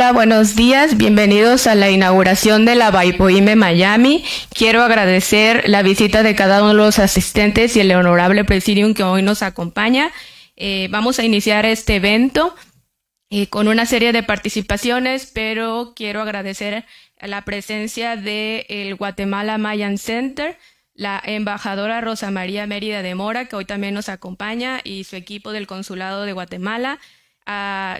Hola, buenos días. Bienvenidos a la inauguración de la Baipoime Miami. Quiero agradecer la visita de cada uno de los asistentes y el honorable presidium que hoy nos acompaña. Eh, vamos a iniciar este evento eh, con una serie de participaciones, pero quiero agradecer la presencia del Guatemala Mayan Center, la embajadora Rosa María Mérida de Mora, que hoy también nos acompaña, y su equipo del Consulado de Guatemala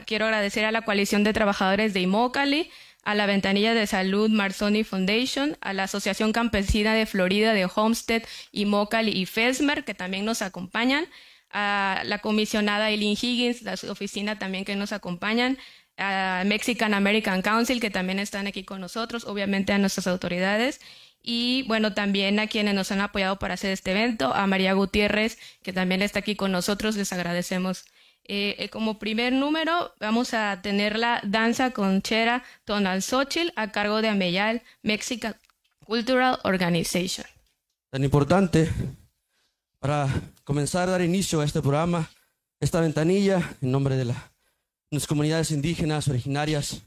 quiero agradecer a la coalición de trabajadores de Imocali, a la Ventanilla de Salud Marzoni Foundation, a la Asociación Campesina de Florida de Homestead, Imocali y Fesmer, que también nos acompañan, a la comisionada Eileen Higgins, la oficina también que nos acompañan, a Mexican American Council, que también están aquí con nosotros, obviamente a nuestras autoridades, y bueno, también a quienes nos han apoyado para hacer este evento, a María Gutiérrez, que también está aquí con nosotros, les agradecemos eh, eh, como primer número vamos a tener la danza conchera Tonal Xochitl a cargo de Ameyal Mexican Cultural Organization. Tan importante para comenzar a dar inicio a este programa, esta ventanilla, en nombre de las comunidades indígenas originarias,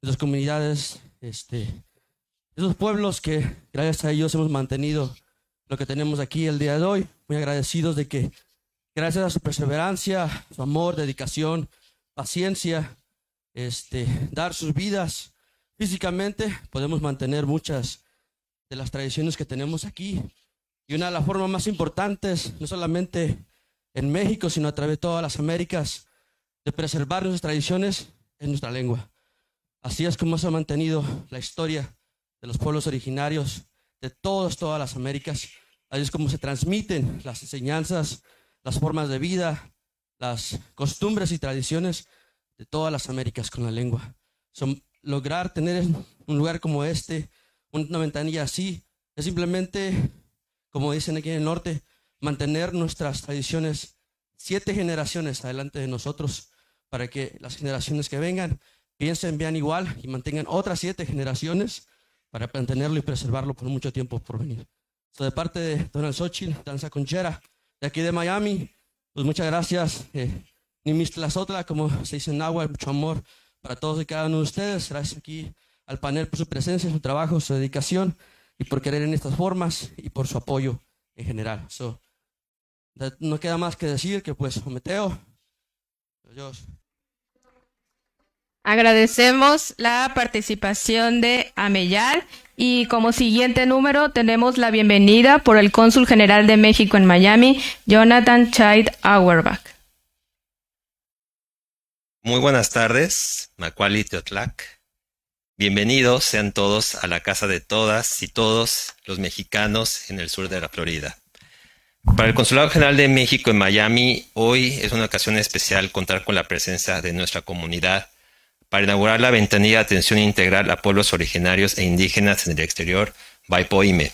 de las comunidades, este, de esos pueblos que gracias a ellos hemos mantenido lo que tenemos aquí el día de hoy. Muy agradecidos de que gracias a su perseverancia, su amor, dedicación, paciencia, este, dar sus vidas físicamente, podemos mantener muchas de las tradiciones que tenemos aquí. Y una de las formas más importantes, no solamente en México, sino a través de todas las Américas, de preservar nuestras tradiciones en nuestra lengua. Así es como se ha mantenido la historia de los pueblos originarios de todas, todas las Américas. Así es como se transmiten las enseñanzas, las formas de vida, las costumbres y tradiciones de todas las Américas con la lengua. Son, lograr tener un lugar como este, una ventanilla así, es simplemente, como dicen aquí en el norte, mantener nuestras tradiciones siete generaciones adelante de nosotros para que las generaciones que vengan piensen, vean igual y mantengan otras siete generaciones para mantenerlo y preservarlo por mucho tiempo por venir. So, de parte de Donald Xochitl, Danza Conchera, de aquí de Miami, pues muchas gracias. Eh, Nimistlasotla, como se dice en agua, mucho amor para todos y cada uno de ustedes. Gracias aquí al panel por su presencia, su trabajo, su dedicación y por querer en estas formas y por su apoyo en general. No queda más que decir que pues Meteo, Dios. Agradecemos la participación de Ameyal y como siguiente número tenemos la bienvenida por el cónsul general de México en Miami, Jonathan Chait Auerbach. Muy buenas tardes, Macuali Teotlac. Bienvenidos sean todos a la casa de todas y todos los mexicanos en el sur de la Florida. Para el Consulado General de México en Miami, hoy es una ocasión especial contar con la presencia de nuestra comunidad para inaugurar la ventanilla de atención integral a pueblos originarios e indígenas en el exterior, Baipoime.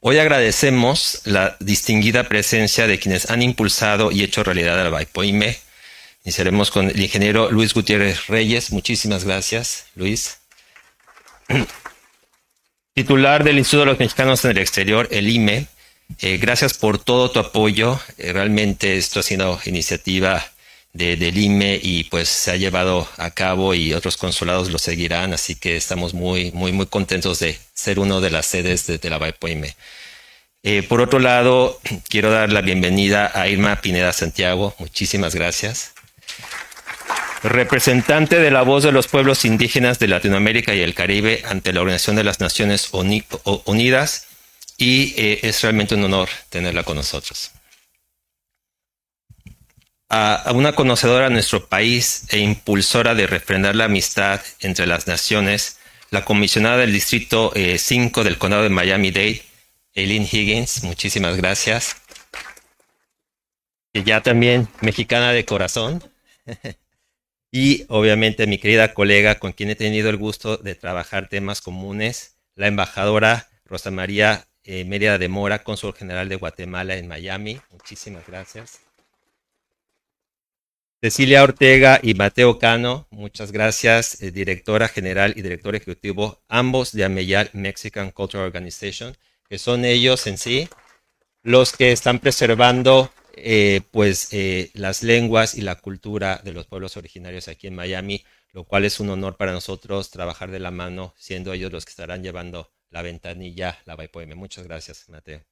Hoy agradecemos la distinguida presencia de quienes han impulsado y hecho realidad al Baipoime. Iniciaremos con el ingeniero Luis Gutiérrez Reyes. Muchísimas gracias, Luis. Titular del Instituto de los Mexicanos en el Exterior, el IME. Eh, gracias por todo tu apoyo. Eh, realmente esto ha sido iniciativa de, del IME y pues se ha llevado a cabo y otros consulados lo seguirán, así que estamos muy, muy, muy contentos de ser uno de las sedes de, la BAEPOIME. Eh, por otro lado, quiero dar la bienvenida a Irma Pineda Santiago. Muchísimas gracias. Representante de la voz de los pueblos indígenas de Latinoamérica y el Caribe ante la Organización de las Naciones Unidas y eh, es realmente un honor tenerla con nosotros a, una conocedora de nuestro país e impulsora de refrendar la amistad entre las naciones, la comisionada del Distrito 5 eh, del Condado de Miami-Dade, Eileen Higgins, muchísimas gracias. Y ya también mexicana de corazón. y obviamente mi querida colega con quien he tenido el gusto de trabajar temas comunes, la embajadora Rosa María eh, Mérida de Mora, cónsul general de Guatemala en Miami. Muchísimas gracias. Cecilia Ortega y Mateo Cano, muchas gracias, eh, directora general y director ejecutivo, ambos de Ameyal Mexican Cultural Organization, que son ellos en sí los que están preservando eh, pues eh, las lenguas y la cultura de los pueblos originarios aquí en Miami, lo cual es un honor para nosotros trabajar de la mano, siendo ellos los que estarán llevando la ventanilla, la Baipoeme. Muchas gracias, Mateo.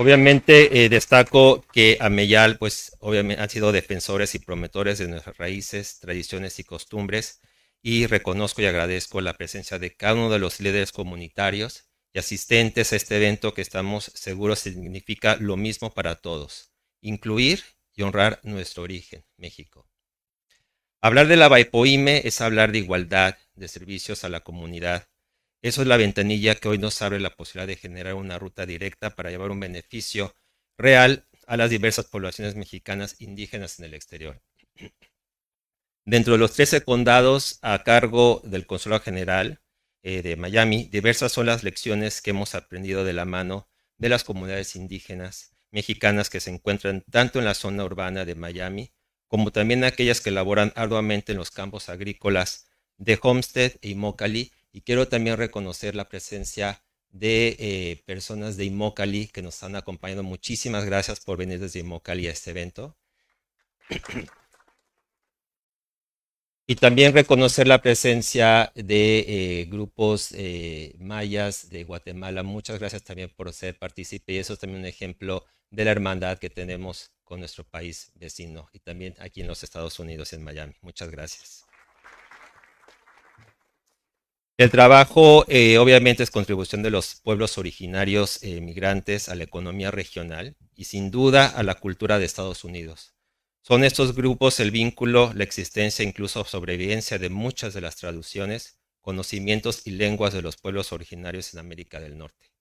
Obviamente eh, destaco que Ameyal, pues obviamente han sido defensores y promotores de nuestras raíces, tradiciones y costumbres y reconozco y agradezco la presencia de cada uno de los líderes comunitarios y asistentes a este evento que estamos seguros significa lo mismo para todos, incluir y honrar nuestro origen, México. Hablar de la Baipoime es hablar de igualdad, de servicios a la comunidad, eso es la ventanilla que hoy nos abre la posibilidad de generar una ruta directa para llevar un beneficio real a las diversas poblaciones mexicanas indígenas en el exterior. Dentro de los 13 condados a cargo del Consulado General eh, de Miami, diversas son las lecciones que hemos aprendido de la mano de las comunidades indígenas mexicanas que se encuentran tanto en la zona urbana de Miami como también aquellas que laboran arduamente en los campos agrícolas de Homestead y Mocali y quiero también reconocer la presencia de eh, personas de Imócali que nos están acompañando. Muchísimas gracias por venir desde Imócali a este evento. Y también reconocer la presencia de eh, grupos eh, mayas de Guatemala. Muchas gracias también por ser partícipe. Y eso es también un ejemplo de la hermandad que tenemos con nuestro país vecino y también aquí en los Estados Unidos, en Miami. Muchas gracias. El trabajo eh, obviamente es contribución de los pueblos originarios migrantes a la economía regional y sin duda a la cultura de Estados Unidos. Son estos grupos el vínculo, la existencia, incluso sobrevivencia de muchas de las traducciones, conocimientos y lenguas de los pueblos originarios en América del Norte.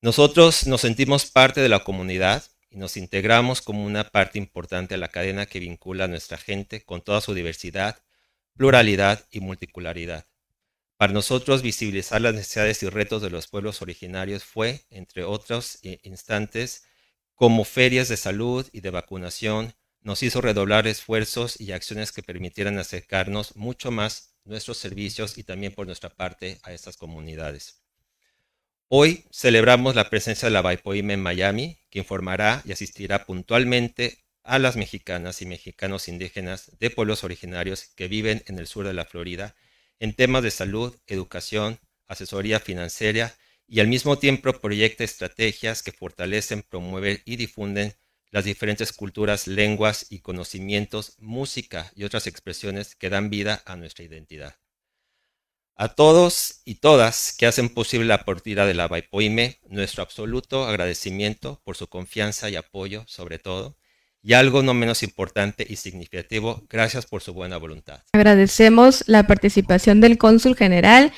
Nosotros nos sentimos parte de la comunidad y nos integramos como una parte importante a la cadena que vincula a nuestra gente con toda su diversidad, pluralidad y multicularidad. Para nosotros visibilizar las necesidades y retos de los pueblos originarios fue, entre otros instantes, como ferias de salud y de vacunación, nos hizo redoblar esfuerzos y acciones que permitieran acercarnos mucho más nuestros servicios y también por nuestra parte a estas comunidades. Hoy celebramos la presencia de la Baipoime en Miami, que informará y asistirá puntualmente a las mexicanas y mexicanos indígenas de pueblos originarios que viven en el sur de la Florida en temas de salud, educación, asesoría financiera y al mismo tiempo proyecta estrategias que fortalecen, promueven y difunden las diferentes culturas, lenguas y conocimientos, música y otras expresiones que dan vida a nuestra identidad. A todos y todas que hacen posible la partida de la Baipoime, nuestro absoluto agradecimiento por su confianza y apoyo, sobre todo, y algo no menos importante y significativo, gracias por su buena voluntad. Agradecemos la participación del cónsul general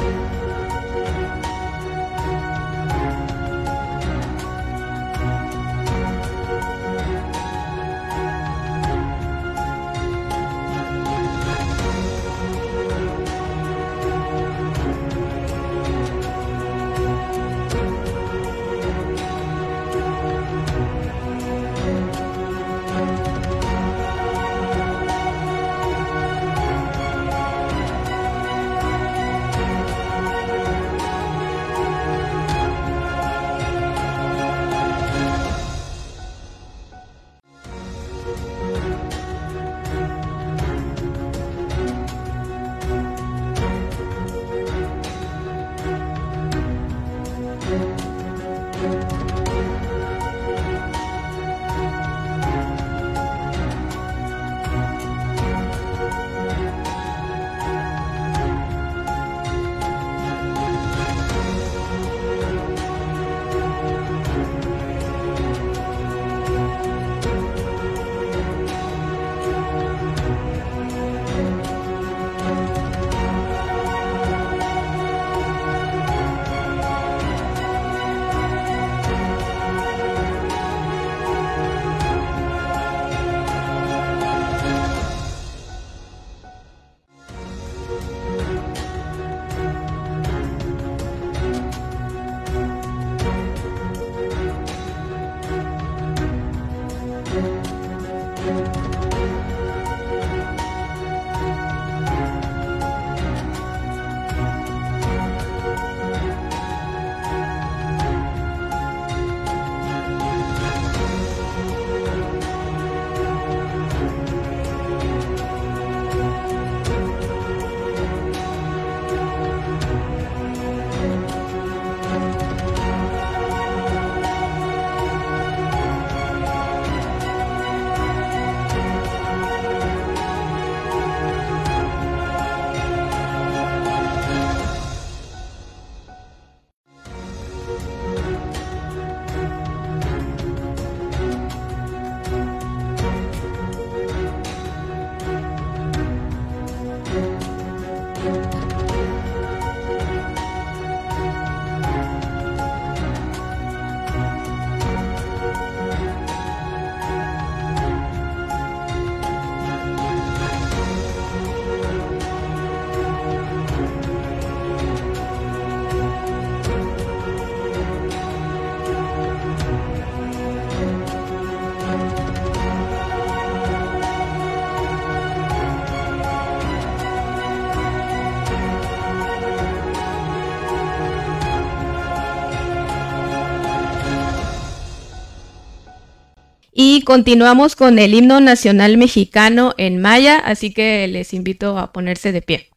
Bye. Continuamos con el himno nacional mexicano en maya, así que les invito a ponerse de pie.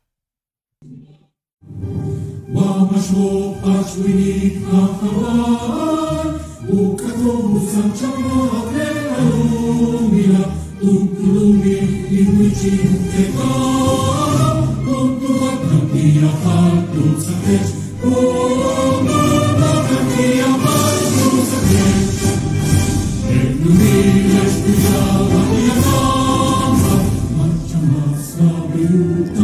you.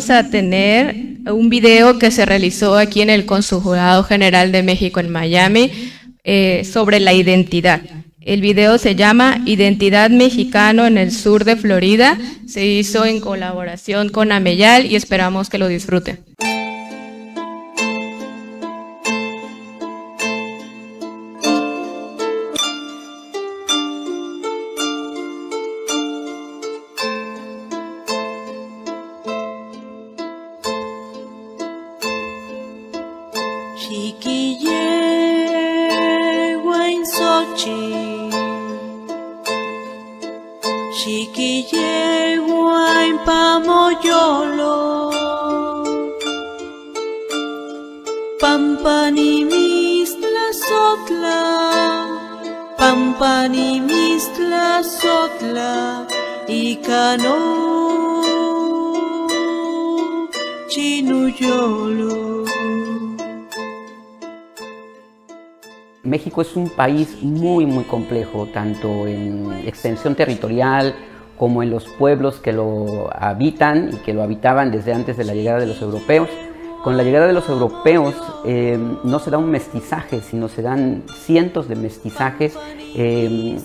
Vamos a tener un video que se realizó aquí en el Consulado General de México en Miami eh, sobre la identidad. El video se llama Identidad Mexicano en el sur de Florida. Se hizo en colaboración con Ameyal y esperamos que lo disfruten. Xiquillegua insochi, Xiquillegua en pamoyolo, Pampanimistla sotla, Pampanimistla sotla, y cano chinuyo. México es un país muy, muy complejo, tanto en extensión territorial como en los pueblos que lo habitan y que lo habitaban desde antes de la llegada de los europeos. Con la llegada de los europeos eh, no se da un mestizaje, sino se dan cientos de mestizajes. Eh,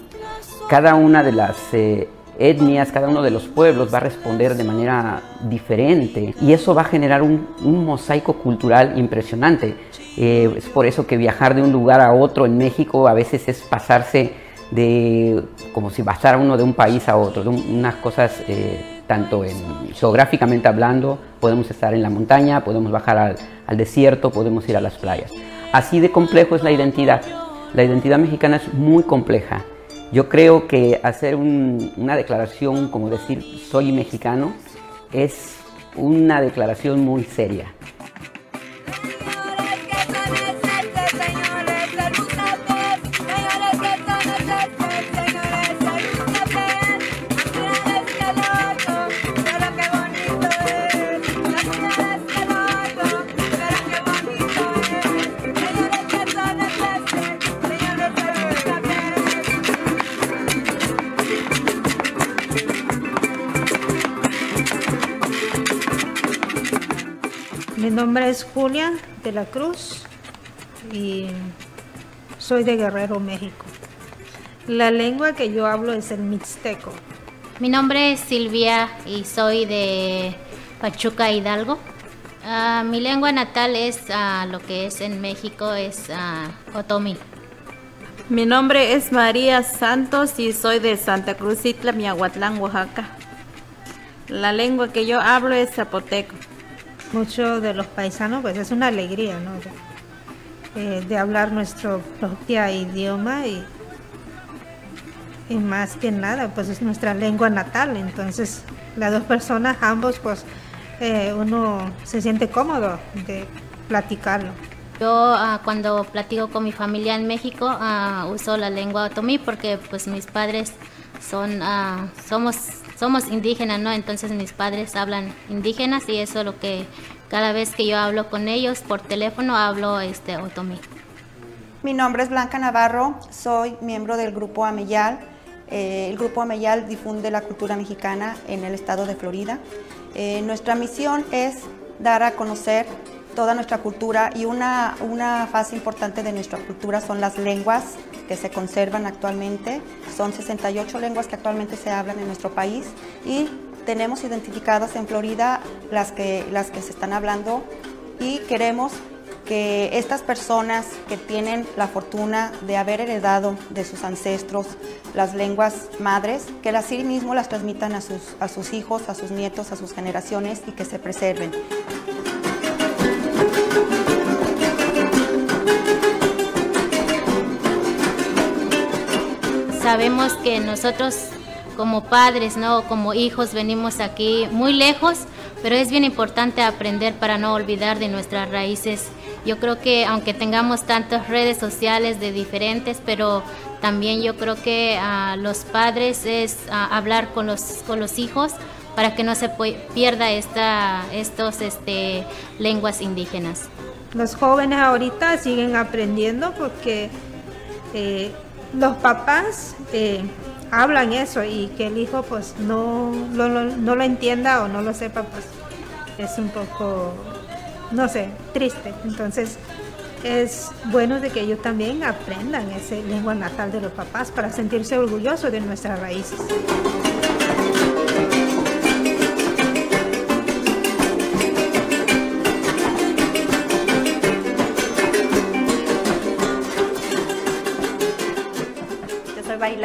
cada una de las eh, etnias, cada uno de los pueblos va a responder de manera diferente y eso va a generar un, mosaico cultural impresionante. Eh, es por eso que viajar de un lugar a otro en México a veces es pasarse de como si pasara uno de un país a otro, de unas cosas eh, tanto en, geográficamente hablando, podemos estar en la montaña, podemos bajar al desierto, podemos ir a las playas. Así de complejo es la identidad. La identidad mexicana es muy compleja yo creo que hacer una declaración como decir soy mexicano es una declaración muy seria. Nombre es Julia de la Cruz y soy de Guerrero, México. La lengua que yo hablo es el mixteco. Mi nombre es Silvia y soy de Pachuca, Hidalgo. Ah, mi lengua natal es ah, lo que es en México, es uh, Otomí. Mi nombre es María Santos y soy de Santa Cruz, Itla, Miahuatlán, Oaxaca. La lengua que yo hablo es zapoteco. Muchos de los paisanos, pues es una alegría, ¿no? De, eh, hablar nuestro propio idioma y, y más que nada, pues es nuestra lengua natal. Entonces, las dos personas, ambos, pues eh, uno se siente cómodo de platicarlo. Yo ah, cuando platico con mi familia en México ah, uso la lengua otomí porque pues mis padres son ah, somos somos indígenas, ¿no? Entonces mis padres hablan indígenas y eso es lo que cada vez que yo hablo con ellos por teléfono hablo este otomí. Mi nombre es Blanca Navarro, soy miembro del grupo Ameyal. Eh, el grupo Ameyal difunde la cultura mexicana en el estado de Florida. Eh, nuestra misión es dar a conocer toda nuestra cultura y una, una fase importante de nuestra cultura son las lenguas que se conservan actualmente. Son 68 lenguas que actualmente se hablan en nuestro país y tenemos identificadas en Florida las que, las que se están hablando y queremos que estas personas que tienen la fortuna de haber heredado de sus ancestros las lenguas madres, que las sí mismo las transmitan a sus, a sus hijos, a sus nietos, a sus generaciones y que se preserven. Sabemos que nosotros como padres, ¿no? como hijos venimos aquí muy lejos, pero es bien importante aprender para no olvidar de nuestras raíces. Yo creo que aunque tengamos tantas redes sociales de diferentes, pero también yo creo que a los padres es hablar con los, con los hijos para que no se pierda esta, estos este, lenguas indígenas. Los jóvenes ahorita siguen aprendiendo porque eh, los papás eh, hablan eso y que el hijo pues no, no, lo entienda o no lo sepa, pues es un poco, no sé, triste. Entonces es bueno de que ellos también aprendan esa lengua natal de los papás para sentirse orgullosos de nuestras raíces.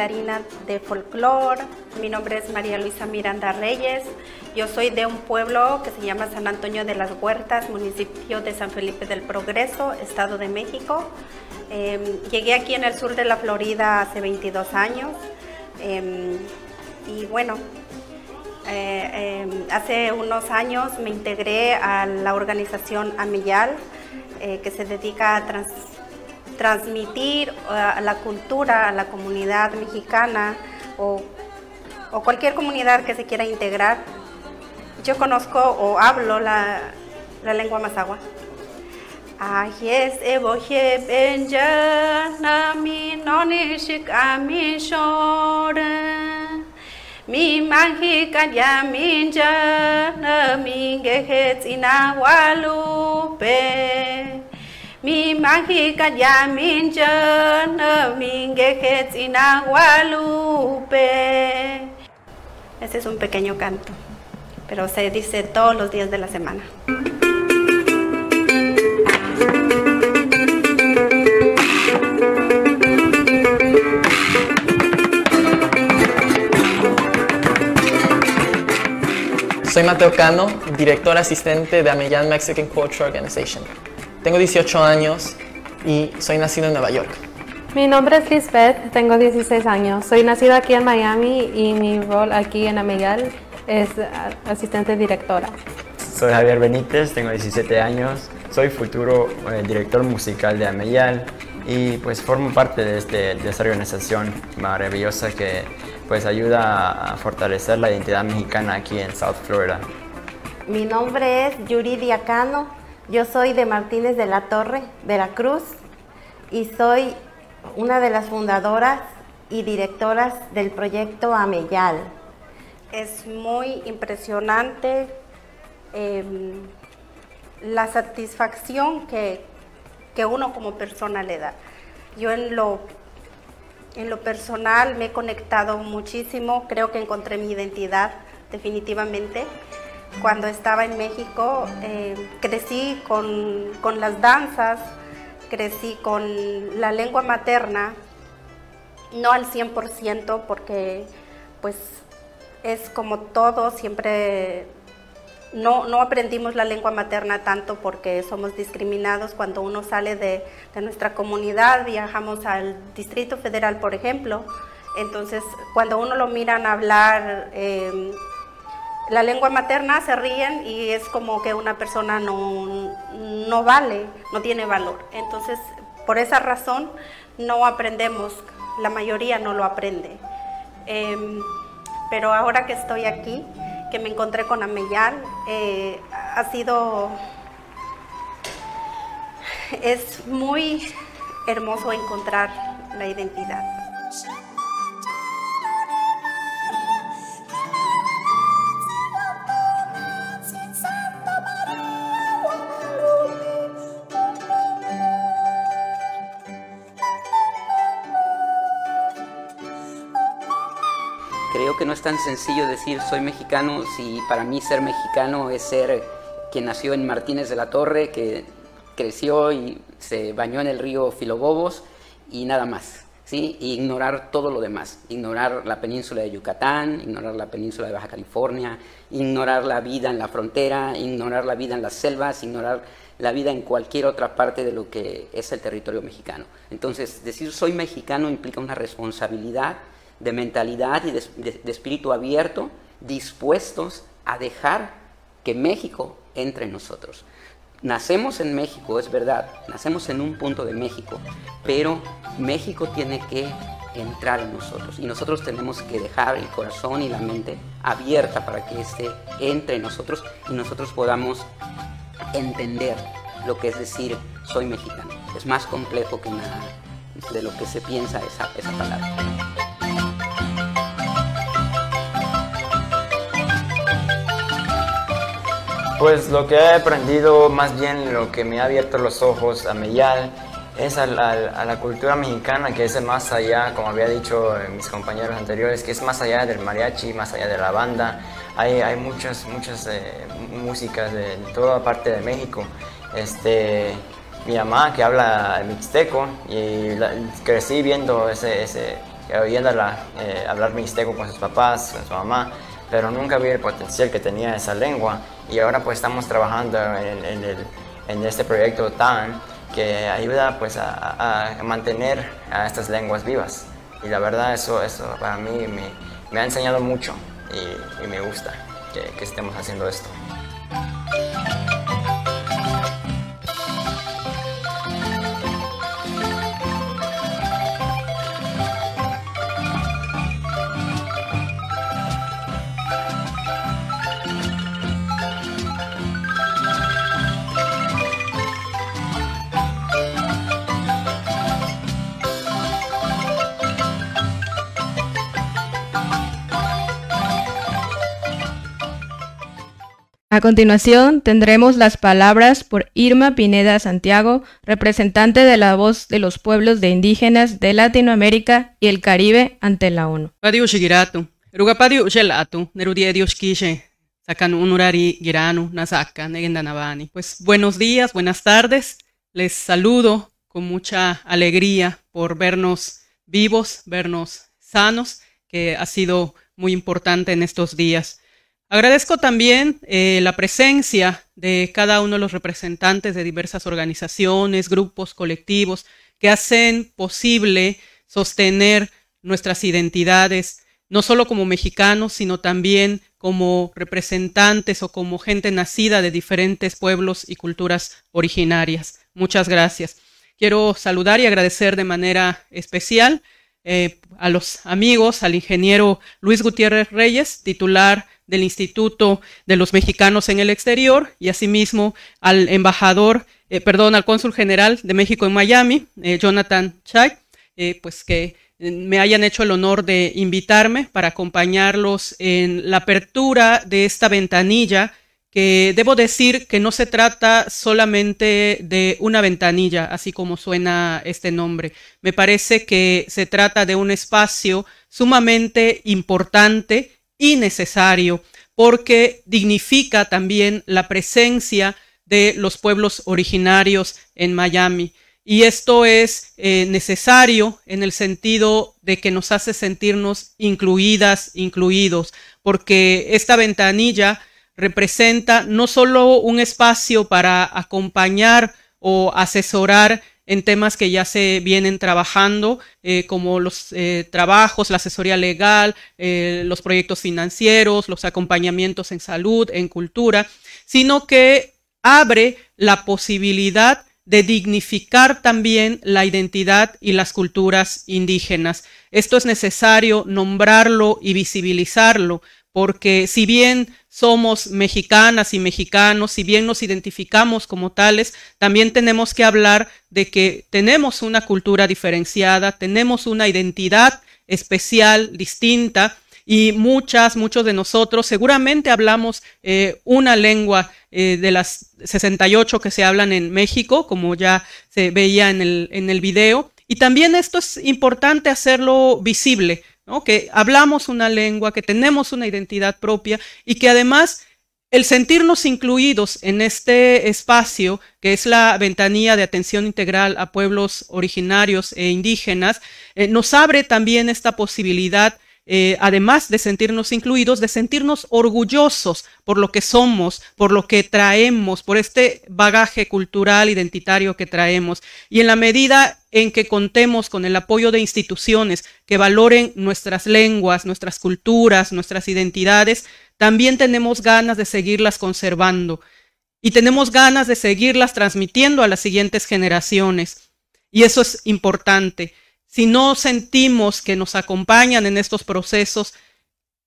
Bailarina de folclore. Mi nombre es María Luisa Miranda Reyes. Yo soy de un pueblo que se llama San Antonio de las Huertas, municipio de San Felipe del Progreso, Estado de México. Em, llegué aquí en el sur de la Florida hace 22 años. Em, y bueno, eh, em, hace unos años me integré a la organización Amillal, eh, que se dedica a trans transmitir eh, la cultura a la comunidad mexicana o, cualquier comunidad que se quiera integrar. Yo conozco o hablo la, la lengua mazagua. Mi minja mi mahi kaya mincha na ina gualupe. Ese es un pequeño canto, pero se dice todos los días de la semana. Soy Mateo Cano, director asistente de Ameyan Mexican Culture Organization. Tengo 18 años y soy nacido en Nueva York. Mi nombre es Lisbeth, tengo 16 años. Soy nacido aquí en Miami y mi rol aquí en Ameyal es asistente directora. Soy Javier Benítez, tengo 17 años. Soy futuro eh, director musical de Ameyal y pues formo parte de, este, de esta organización maravillosa que pues ayuda a fortalecer la identidad mexicana aquí en South Florida. Mi nombre es Yuri Diacano, yo soy de Martínez de la Torre, Veracruz, y soy una de las fundadoras y directoras del proyecto Ameyal. Es muy impresionante em, la satisfacción que, que uno como persona le da. Yo en lo, en lo personal me he conectado muchísimo, creo que encontré mi identidad definitivamente. Cuando estaba en México eh, crecí con, con las danzas, crecí con la lengua materna, no al 100% porque pues es como todo, siempre no, no, aprendimos la lengua materna tanto porque somos discriminados cuando uno sale de, de, nuestra comunidad, viajamos al Distrito Federal, por ejemplo. Entonces, cuando uno lo miran hablar eh, la lengua materna, se ríen y es como que una persona no, no vale, no tiene valor. Entonces, por esa razón, no aprendemos, la mayoría no lo aprende. Eh, pero ahora que estoy aquí, que me encontré con Ameyal, eh, ha sido, es muy hermoso encontrar la identidad. Es tan sencillo decir soy mexicano si para mí ser mexicano es ser quien nació en Martínez de la Torre, que creció y se bañó en el río Filobobos y nada más. ¿sí? ignorar todo lo demás, ignorar la península de Yucatán, ignorar la península de Baja California, ignorar la vida en la frontera, ignorar la vida en las selvas, ignorar la vida en cualquier otra parte de lo que es el territorio mexicano. Entonces, decir soy mexicano implica una responsabilidad de mentalidad y de, espíritu abierto, dispuestos a dejar que México entre en nosotros. Nacemos en México, es verdad, nacemos en un punto de México, pero México tiene que entrar en nosotros y nosotros tenemos que dejar el corazón y la mente abierta para que éste entre en nosotros y nosotros podamos entender lo que es decir soy mexicano. Es más complejo que nada de lo que se piensa esa, esa palabra. Pues lo que he aprendido, más bien lo que me ha abierto los ojos a Meyal, es a la, cultura mexicana, que es más allá, como había dicho mis compañeros anteriores, que es más allá del mariachi, más allá de la banda. Hay, muchas, muchas eh, músicas de, toda parte de México. Este, mi mamá que habla mixteco y crecí viendo ese, ese oyéndola eh, hablar mixteco con sus papás, con su mamá pero nunca vi el potencial que tenía esa lengua y ahora pues estamos trabajando en, este proyecto TAN que ayuda pues a, mantener a estas lenguas vivas y la verdad eso, eso para mí me, ha enseñado mucho y, me gusta que estemos haciendo esto. A continuación tendremos las palabras por Irma Pineda Santiago, representante de la voz de los pueblos de indígenas de Latinoamérica y el Caribe ante la ONU. Pues buenos días, buenas tardes. Les saludo con mucha alegría por vernos vivos, vernos sanos, que ha sido muy importante en estos días. Agradezco también eh, la presencia de cada uno de los representantes de diversas organizaciones, grupos, colectivos que hacen posible sostener nuestras identidades, no solo como mexicanos, sino también como representantes o como gente nacida de diferentes pueblos y culturas originarias. Muchas gracias. Quiero saludar y agradecer de manera especial eh, a los amigos, al ingeniero Luis Gutiérrez Reyes, titular del Instituto de los Mexicanos en el Exterior y asimismo al embajador, eh, perdón, al cónsul general de México en Miami, eh, Jonathan Chai, eh, pues que me hayan hecho el honor de invitarme para acompañarlos en la apertura de esta ventanilla que debo decir que no se trata solamente de una ventanilla, así como suena este nombre. Me parece que se trata de un espacio sumamente importante y necesario porque dignifica también la presencia de los pueblos originarios en Miami. Y esto es eh, necesario en el sentido de que nos hace sentirnos incluidas, incluidos, porque esta ventanilla representa no solo un espacio para acompañar o asesorar en temas que ya se vienen trabajando, eh, como los eh, trabajos, la asesoría legal, eh, los proyectos financieros, los acompañamientos en salud, en cultura, sino que abre la posibilidad de dignificar también la identidad y las culturas indígenas. Esto es necesario nombrarlo y visibilizarlo, porque si bien somos mexicanas y mexicanos, si bien nos identificamos como tales, también tenemos que hablar de que tenemos una cultura diferenciada, tenemos una identidad especial, distinta, y muchas, muchos de nosotros seguramente hablamos eh, una lengua eh, de las 68 que se hablan en México, como ya se veía en el, en el video. Y también esto es importante hacerlo visible que hablamos una lengua, que tenemos una identidad propia y que además el sentirnos incluidos en este espacio, que es la ventanilla de atención integral a pueblos originarios e indígenas, eh, nos abre también esta posibilidad eh, además de sentirnos incluidos, de sentirnos orgullosos por lo que somos, por lo que traemos, por este bagaje cultural, identitario que traemos. Y en la medida en que contemos con el apoyo de instituciones que valoren nuestras lenguas, nuestras culturas, nuestras identidades, también tenemos ganas de seguirlas conservando y tenemos ganas de seguirlas transmitiendo a las siguientes generaciones. Y eso es importante si no sentimos que nos acompañan en estos procesos,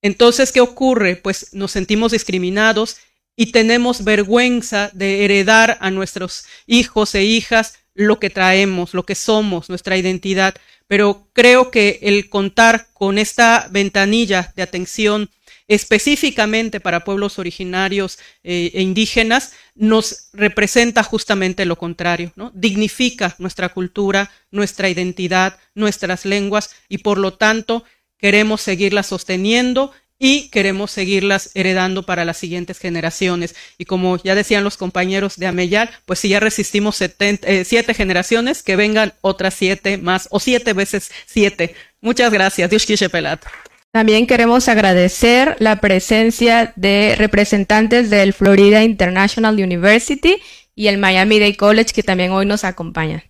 entonces, ¿qué ocurre? Pues nos sentimos discriminados y tenemos vergüenza de heredar a nuestros hijos e hijas lo que traemos, lo que somos, nuestra identidad. Pero creo que el contar con esta ventanilla de atención específicamente para pueblos originarios eh, e indígenas, nos representa justamente lo contrario, ¿no? Dignifica nuestra cultura, nuestra identidad, nuestras lenguas y por lo tanto queremos seguirlas sosteniendo y queremos seguirlas heredando para las siguientes generaciones. Y como ya decían los compañeros de Ameyal, pues si ya resistimos eh, siete generaciones, que vengan otras siete más o siete veces siete. Muchas gracias. Dios Pelat. También queremos agradecer la presencia de representantes del Florida International University y el Miami Day College que también hoy nos acompañan.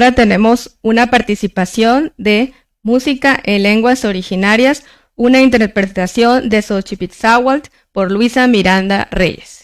Ahora tenemos una participación de Música en Lenguas Originarias, una interpretación de Xochipitzahualt por Luisa Miranda Reyes.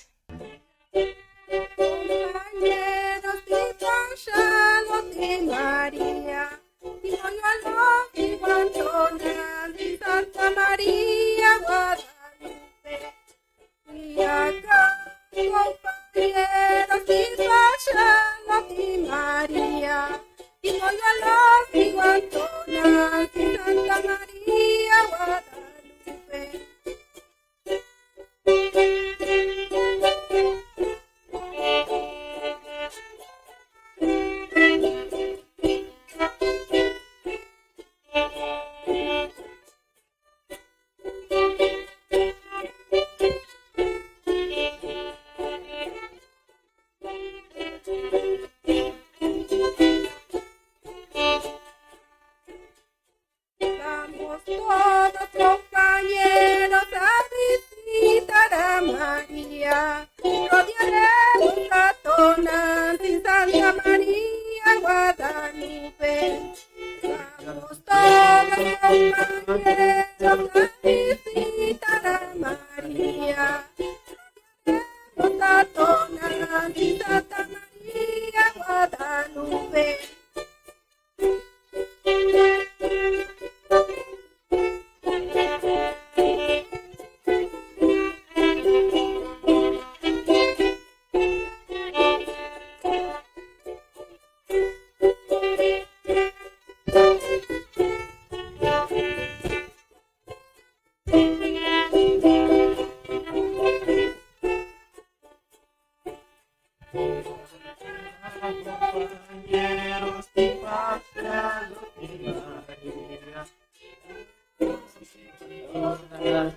Yeah.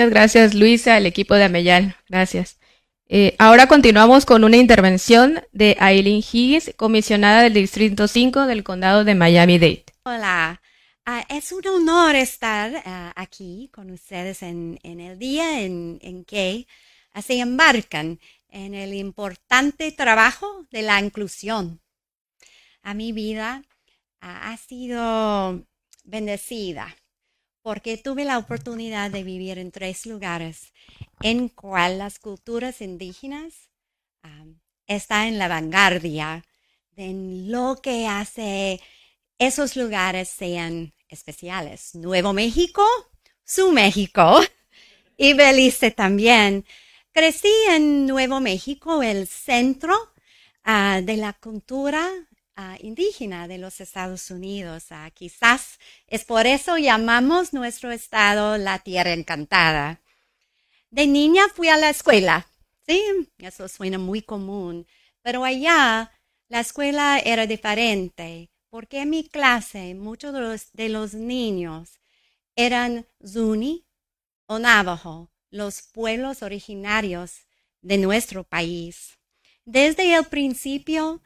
Muchas gracias, Luisa, al equipo de Ameyal. Gracias. Eh, ahora continuamos con una intervención de Aileen Higgins, comisionada del Distrito 5 del Condado de Miami-Dade. Hola, Ah, es un honor estar ah, aquí con ustedes en, el día en, que se embarcan en el importante trabajo de la inclusión. A mi vida ah, ha sido bendecida porque tuve la oportunidad de vivir en tres lugares en cual las culturas indígenas están en la vanguardia de lo que hace esos lugares sean especiales. Nuevo México, su México y Belice también. Crecí en Nuevo México, el centro ah, de la cultura indígena de los Estados Unidos. Quizás es por eso llamamos nuestro estado la Tierra Encantada. De niña fui a la escuela, sí, eso suena muy común, pero allá la escuela era diferente porque en mi clase muchos de los, niños eran Zuni o Navajo, los pueblos originarios de nuestro país. Desde el principio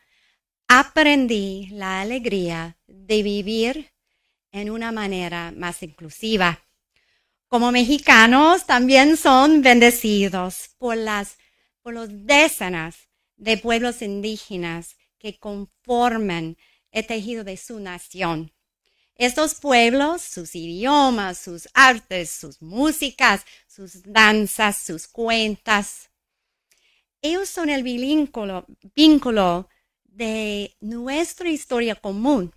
aprendí la alegría de vivir en una manera más inclusiva. Como mexicanos también son bendecidos por las por los decenas de pueblos indígenas que conforman el tejido de su nación. Estos pueblos, sus idiomas, sus artes, sus músicas, sus danzas, sus cuentas, ellos son el vínculo, vínculo de nuestra historia común,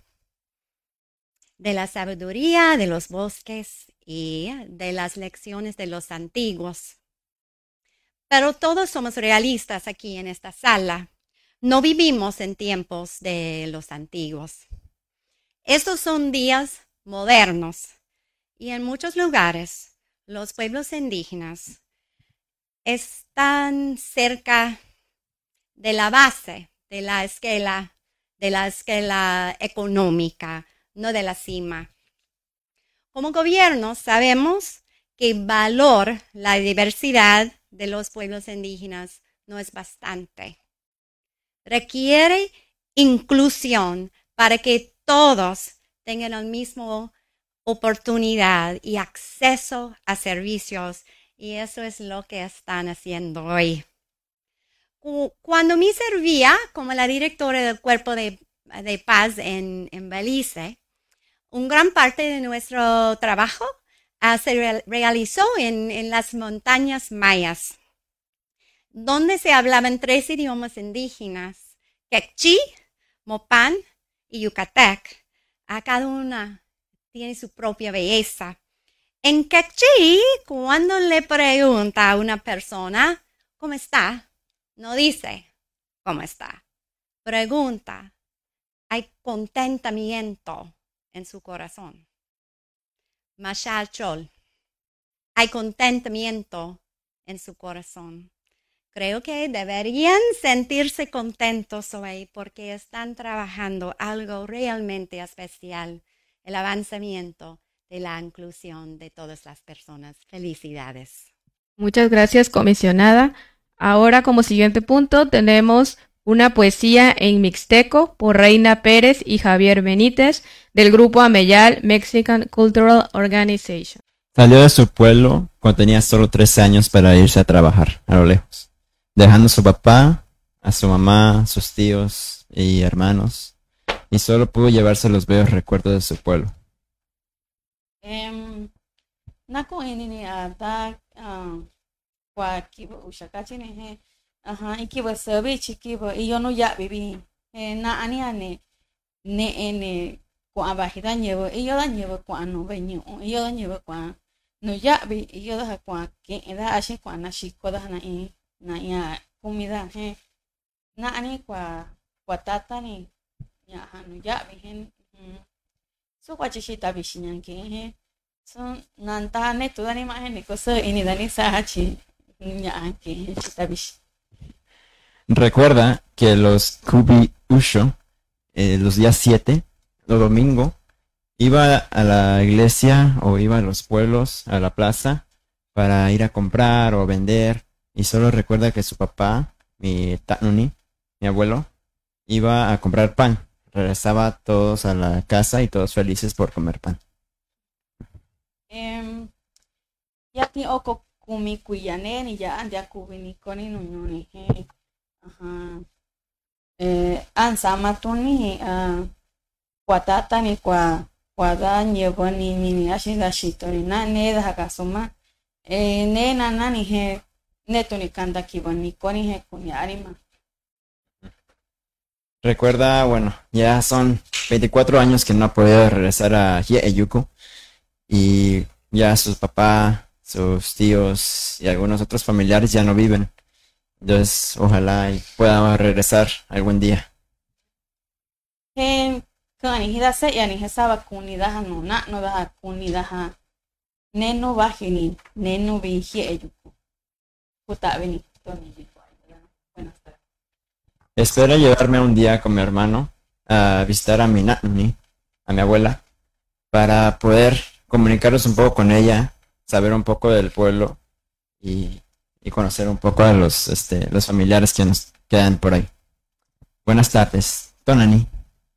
de la sabiduría de los bosques y de las lecciones de los antiguos. Pero todos somos realistas aquí en esta sala. No vivimos en tiempos de los antiguos. Estos son días modernos y en muchos lugares los pueblos indígenas están cerca de la base de la escala, de la escala económica, no de la cima. Como gobierno sabemos que valor la diversidad de los pueblos indígenas no es bastante requiere inclusión para que todos tengan la misma oportunidad y acceso a servicios. Y eso es lo que están haciendo hoy. Cuando me servía como la directora del Cuerpo de, Paz en, Belice, un gran parte de nuestro trabajo ah, se realizó en, las montañas mayas donde se hablaban tres idiomas indígenas, Quechí, Mopán y Yucatec. A cada una tiene su propia belleza. En Quechí, cuando le pregunta a una persona, ¿cómo está? No dice, ¿cómo está? Pregunta, hay contentamiento en su corazón. Mashal Chol, hay contentamiento en su corazón. Creo que deberían sentirse contentos hoy porque están trabajando algo realmente especial, el avanzamiento de la inclusión de todas las personas. Felicidades. Muchas gracias, comisionada. Ahora, como siguiente punto, tenemos una poesía en mixteco por Reina Pérez y Javier Benítez del grupo Ameyal Mexican Cultural Organization. Salió de su pueblo cuando tenía solo tres años para irse a trabajar a lo lejos dejando a su papá, a su mamá, a sus tíos y hermanos, y solo pudo llevarse los bellos recuerdos de su pueblo. Em, kuakibo uxakachineje eh, aja ikibo sevichi kibo iyono yavivi eh, na'ani ane ne'e ne kua'an vaji eh, da ñivɨ iyo da ñivɨ kua'an nuu ve'i ñu'u iyo da ñivɨ kua'an nuu ya'vi iyo daja kua'an ke'en daja axi kua'an naxiko daja, na in na in a kumi daja jen na'ani kua kuatatani ña'a ja nuu ya'vi jen sukuatyi xita vixi ñanke'en jen suu nanta netu dani ma'a jen niko sɨɨ ini dani sa'a ja tyi Recuerda que los Kubi Usho, eh, los días 7, los domingos, iba a la iglesia o iba a los pueblos, a la plaza, para ir a comprar o vender y solo recuerda que su papá, mi Tanuni, mi abuelo, iba a comprar pan. Regresaba todos a la casa y todos felices por comer pan. Oko kumi kuyane ni ya ande kubini koni no nyoni he. Ajá. Eh, ansa matuni ah kwatata ni kwa kwada nyebo ni mini ashinda shitori na ne da hakasoma. Eh, ne na nani he neto ni kanda kiboni koni he kuni arima. Recuerda, bueno, ya son 24 años que no ha podido regresar a Hieyuku y ya su papá, sus tíos y algunos otros familiares ya no viven. Entonces, ojalá y pueda regresar algún día. No neno neno. Buenas tardes. Espero llevarme un día con mi hermano a visitar a mi nani, a mi abuela, para poder comunicarnos un poco con ella, saber un poco del pueblo y, y conocer un poco a los, este, los familiares que nos quedan por ahí. Buenas tardes, Tonani.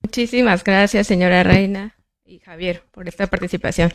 Muchísimas gracias, señora Reina y Javier, por esta participación.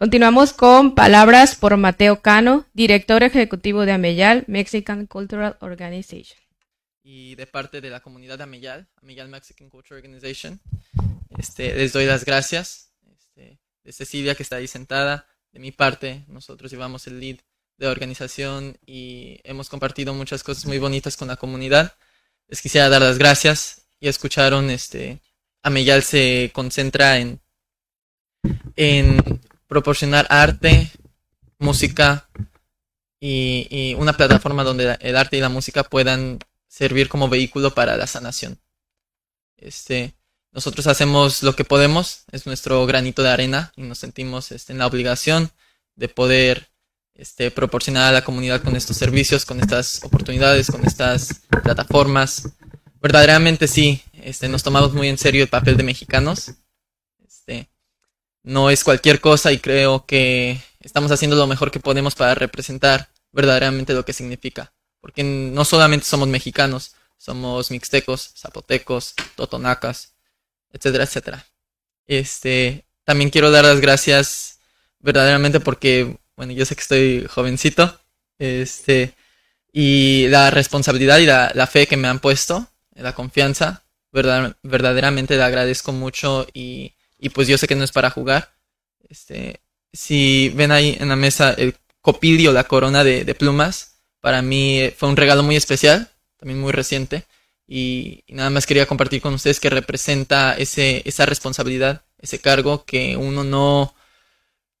Continuamos con palabras por Mateo Cano, director ejecutivo de Ameyal, Mexican Cultural Organization. Y de parte de la comunidad de Ameyal, Ameyal Mexican Cultural Organization, este, les doy las gracias. Este, de Cecilia que está ahí sentada, de mi parte, nosotros llevamos el lead de organización y hemos compartido muchas cosas muy bonitas con la comunidad. Les quisiera dar las gracias. y escucharon, este, Ameyal se concentra en, en proporcionar arte, música y, una plataforma donde el arte y la música puedan servir como vehículo para la sanación. Este, nosotros hacemos lo que podemos, es nuestro granito de arena y nos sentimos este, en la obligación de poder este, proporcionar a la comunidad con estos servicios, con estas oportunidades, con estas plataformas. Verdaderamente sí, este, nos tomamos muy en serio el papel de mexicanos. Este, no es cualquier cosa y creo que estamos haciendo lo mejor que podemos para representar verdaderamente lo que significa. Porque no solamente somos mexicanos, somos mixtecos, zapotecos, totonacas, etcétera, etcétera. Este, también quiero dar las gracias verdaderamente porque, bueno, yo sé que estoy jovencito, este, y la responsabilidad y la, fe que me han puesto, la confianza, verdad, verdaderamente le agradezco mucho y, y pues yo sé que no es para jugar. Este, si ven ahí en la mesa el copilio, la corona de, plumas, para mí fue un regalo muy especial, también muy reciente. Y, nada más quería compartir con ustedes que representa ese, esa responsabilidad, ese cargo que uno no,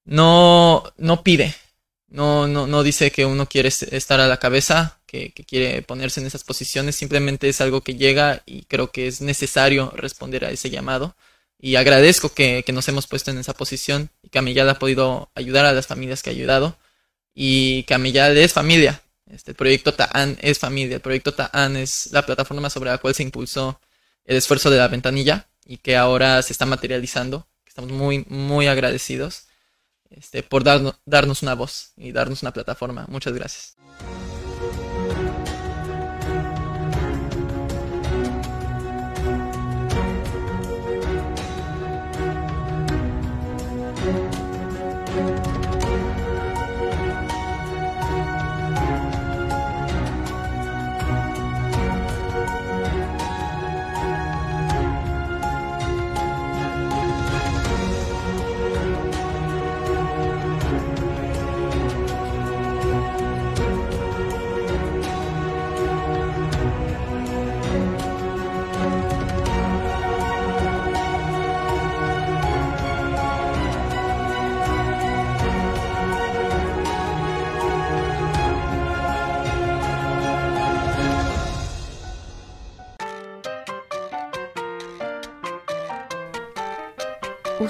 no, no pide. No, no, no dice que uno quiere estar a la cabeza, que, quiere ponerse en esas posiciones, simplemente es algo que llega y creo que es necesario responder a ese llamado. Y agradezco que, que nos hemos puesto en esa posición y que Amillad ha podido ayudar a las familias que ha ayudado y que Amillad es familia, este, el proyecto TAAN es familia, el proyecto TAAN es la plataforma sobre la cual se impulsó el esfuerzo de la ventanilla y que ahora se está materializando. Estamos muy, muy agradecidos este, por darnos, darnos una voz y darnos una plataforma. Muchas gracias.